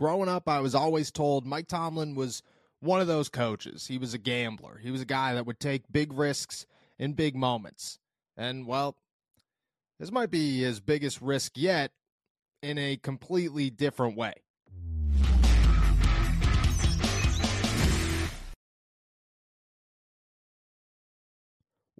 growing up, I was always told Mike Tomlin was one of those coaches. He was a gambler. He was a guy that would take big risks in big moments. And, well, this might be his biggest risk yet in a completely different way.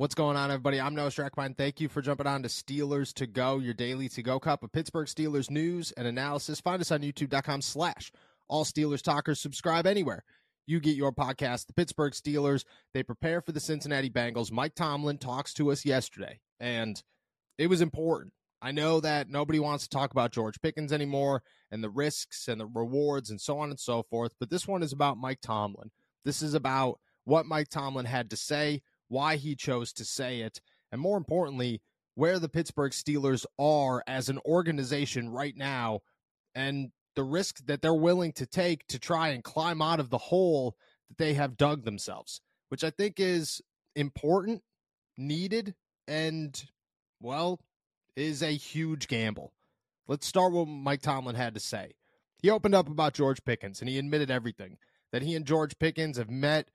What's going on, everybody? I'm Noah Strackbein. Thank you for jumping on to Steelers to Go, your daily to go cup of Pittsburgh Steelers news and analysis. Find us on youtube.com slash all Steelers talkers. Subscribe anywhere you get your podcast. The Pittsburgh Steelers, they prepare for the Cincinnati Bengals. Mike Tomlin talks to us yesterday, and it was important. I know that nobody wants to talk about George Pickens anymore and the risks and the rewards and so on and so forth, but this one is about Mike Tomlin. This is about what Mike Tomlin had to say why he chose to say it, and more importantly, where the Pittsburgh Steelers are as an organization right now and the risk that they're willing to take to try and climb out of the hole that they have dug themselves, which I think is important, needed, and, well, is a huge gamble. Let's start with what Mike Tomlin had to say. He opened up about George Pickens and he admitted everything that he and George Pickens have met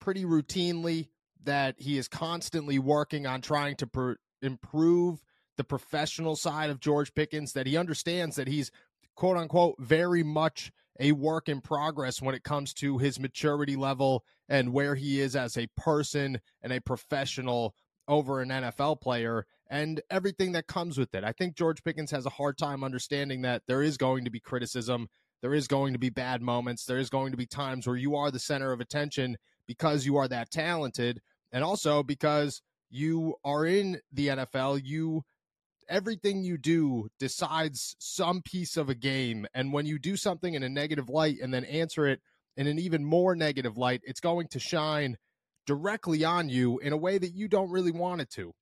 pretty routinely that he is constantly working on trying to pr- improve the professional side of George Pickens, that he understands that he's quote unquote very much a work in progress when it comes to his maturity level and where he is as a person and a professional over an NFL player and everything that comes with it. I think George Pickens has a hard time understanding that there is going to be criticism, there is going to be bad moments, there is going to be times where you are the center of attention because you are that talented and also because you are in the NFL, you everything you do decides some piece of a game and when you do something in a negative light and then answer it in an even more negative light, it's going to shine directly on you in a way that you don't really want it to.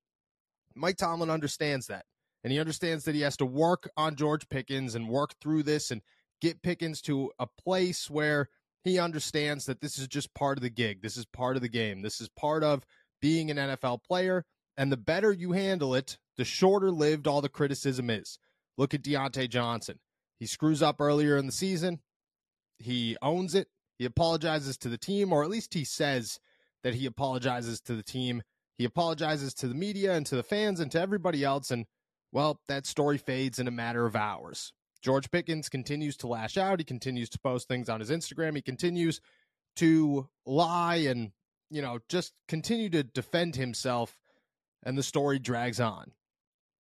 Mike Tomlin understands that. And he understands that he has to work on George Pickens and work through this and get Pickens to a place where he understands that this is just part of the gig. This is part of the game. This is part of being an NFL player. And the better you handle it, the shorter lived all the criticism is. Look at Diontae Johnson. He screws up earlier in the season. He owns it. He apologizes to the team, or at least he says that he apologizes to the team. He apologizes to the media and to the fans and to everybody else. And, well, that story fades in a matter of hours. George Pickens continues to lash out. He continues to post things on his Instagram. He continues to lie and, you know, just continue to defend himself. And the story drags on.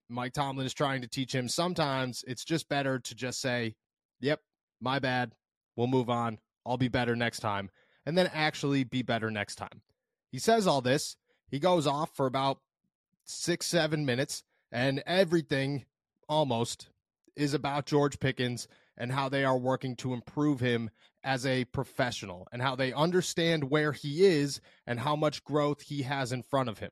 Mike Tomlin is trying to teach him sometimes it's just better to just say, yep, my bad. We'll move on. I'll be better next time. And then actually be better next time. He says all this. He goes off for about six, seven minutes, and everything almost is about George Pickens and how they are working to improve him as a professional and how they understand where he is and how much growth he has in front of him.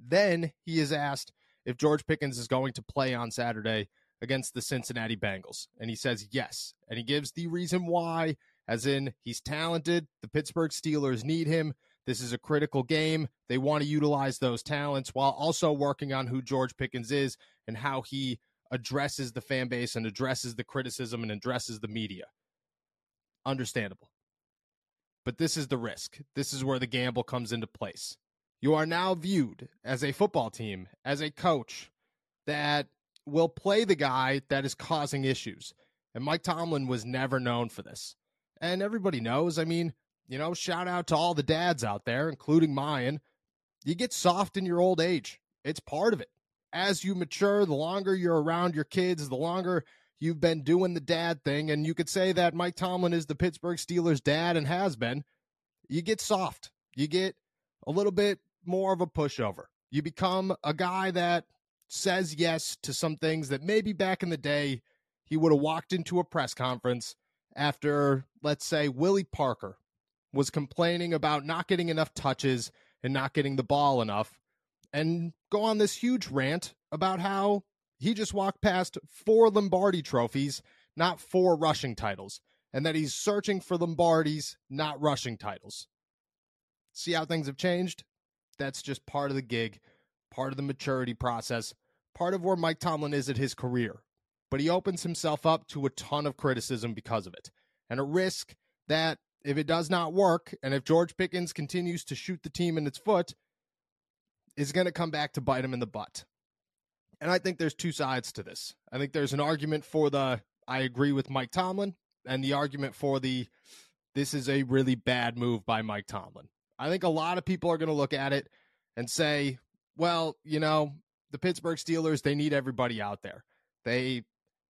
Then he is asked if George Pickens is going to play on Saturday against the Cincinnati Bengals. And he says yes. And he gives the reason why, as in he's talented. The Pittsburgh Steelers need him. This is a critical game. They want to utilize those talents while also working on who George Pickens is and how he addresses the fan base and addresses the criticism and addresses the media. Understandable. But this is the risk. This is where the gamble comes into place. You are now viewed as a football team, as a coach that will play the guy that is causing issues. And Mike Tomlin was never known for this. And everybody knows, I mean, you know, shout out to all the dads out there, including mine. You get soft in your old age. It's part of it as you mature, the longer you're around your kids, the longer you've been doing the dad thing. And you could say that Mike Tomlin is the Pittsburgh Steelers dad and has been. You get soft. You get a little bit more of a pushover. You become a guy that says yes to some things that maybe back in the day he would have walked into a press conference after, let's say, Willie Parker was complaining about not getting enough touches and not getting the ball enough and go on this huge rant about how he just walked past four Lombardi trophies, not four rushing titles, and that he's searching for Lombardis, not rushing titles. See how things have changed? That's just part of the gig, part of the maturity process, part of where Mike Tomlin is at his career, but he opens himself up to a ton of criticism because of it. And a risk that if it does not work, and if George Pickens continues to shoot the team in its foot, is going to come back to bite him in the butt. And I think there's two sides to this. I think there's an argument for the I agree with Mike Tomlin, and the argument for the this is a really bad move by Mike Tomlin. I think a lot of people are going to look at it and say, well, you know, the Pittsburgh Steelers, they need everybody out there. They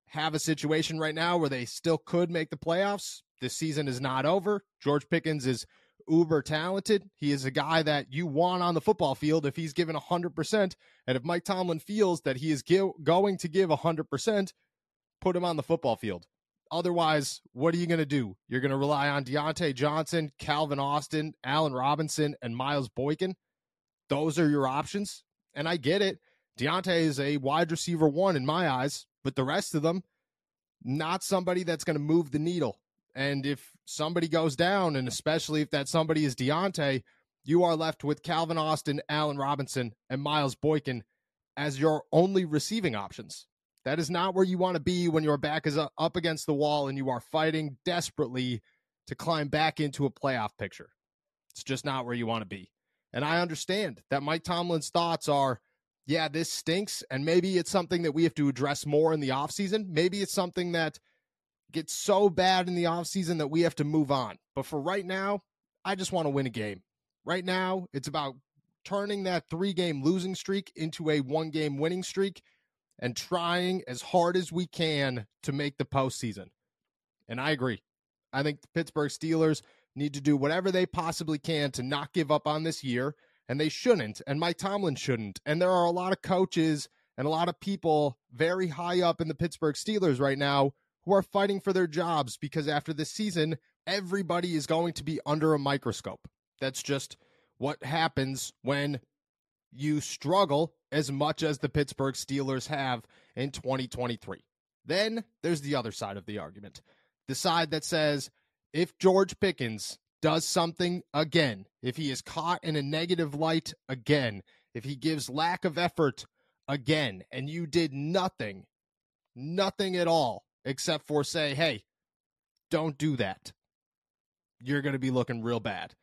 have a situation right now where they still could make the playoffs. This season is not over. George Pickens is uber talented. He is a guy that you want on the football field if he's given 100%. And if Mike Tomlin feels that he is going to give 100%, put him on the football field. Otherwise, what are you going to do? You're going to rely on Diontae Johnson, Calvin Austin, Allen Robinson, and Miles Boykin. Those are your options. And I get it. Diontae is a wide receiver one in my eyes, but the rest of them, not somebody that's going to move the needle. And if somebody goes down, and especially if that somebody is Diontae, you are left with Calvin Austin, Allen Robinson, and Miles Boykin as your only receiving options. That is not where you want to be when your back is up against the wall and you are fighting desperately to climb back into a playoff picture. It's just not where you want to be. And I understand that Mike Tomlin's thoughts are, yeah, this stinks. And maybe it's something that we have to address more in the offseason. Maybe it's something that gets so bad in the offseason that we have to move on. But for right now, I just want to win a game. Right now, it's about turning that three game losing streak into a one game winning streak and trying as hard as we can to make the postseason. And I agree. I think the Pittsburgh Steelers need to do whatever they possibly can to not give up on this year, and they shouldn't. And Mike Tomlin shouldn't. And there are a lot of coaches and a lot of people very high up in the Pittsburgh Steelers right now who are fighting for their jobs because after this season, everybody is going to be under a microscope. That's just what happens when you struggle as much as the Pittsburgh Steelers have in 2023. Then there's the other side of the argument the side that says if George Pickens does something again, if he is caught in a negative light again, if he gives lack of effort again, and you did nothing, nothing at all except for say, hey, don't do that. You're going to be looking real bad.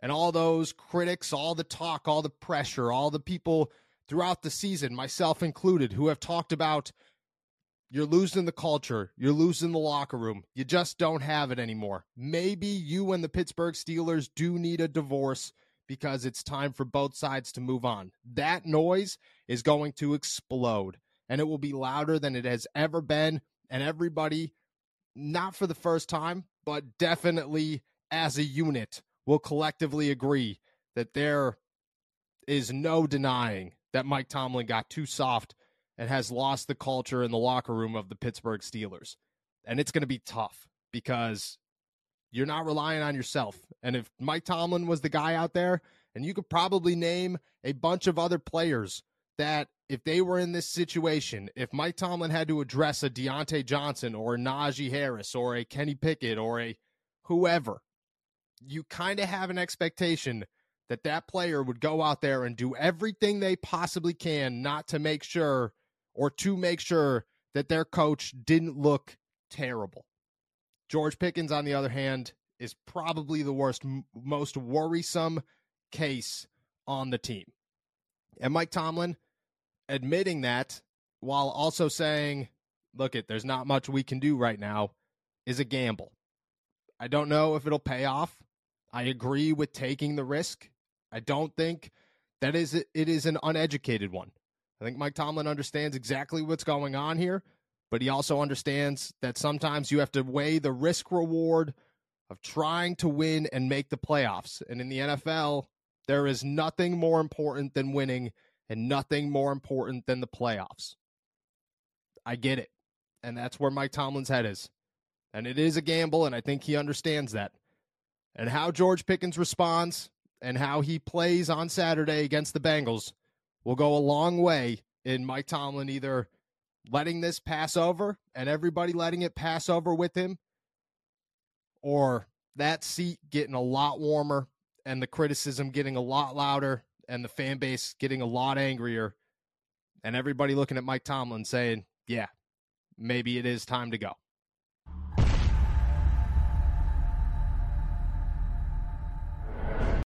And all those critics, all the talk, all the pressure, all the people throughout the season, myself included, who have talked about you're losing the culture, you're losing the locker room, you just don't have it anymore. Maybe you and the Pittsburgh Steelers do need a divorce because it's time for both sides to move on. That noise is going to explode and it will be louder than it has ever been and everybody, not for the first time, but definitely as a unit, will collectively agree that there is no denying that Mike Tomlin got too soft and has lost the culture in the locker room of the Pittsburgh Steelers. And it's going to be tough because you're not relying on yourself. And if Mike Tomlin was the guy out there, and you could probably name a bunch of other players that if they were in this situation, if Mike Tomlin had to address a Diontae Johnson or a Najee Harris or a Kenny Pickett or a whoever, you kind of have an expectation that that player would go out there and do everything they possibly can not to make sure or to make sure that their coach didn't look terrible. George Pickens, on the other hand, is probably the worst, most worrisome case on the team. And Mike Tomlin, admitting that while also saying, look it, there's not much we can do right now is a gamble. I don't know if it'll pay off. I agree with taking the risk. I don't think that is it is an uneducated one. I think Mike Tomlin understands exactly what's going on here, but he also understands that sometimes you have to weigh the risk reward of trying to win and make the playoffs. And in the NFL, there is nothing more important than winning and nothing more important than the playoffs. I get it. And that's where Mike Tomlin's head is. And it is a gamble, and I think he understands that. And how George Pickens responds and how he plays on Saturday against the Bengals will go a long way in Mike Tomlin either letting this pass over and everybody letting it pass over with him, or that seat getting a lot warmer and the criticism getting a lot louder and the fan base getting a lot angrier and everybody looking at Mike Tomlin saying, yeah, maybe it is time to go.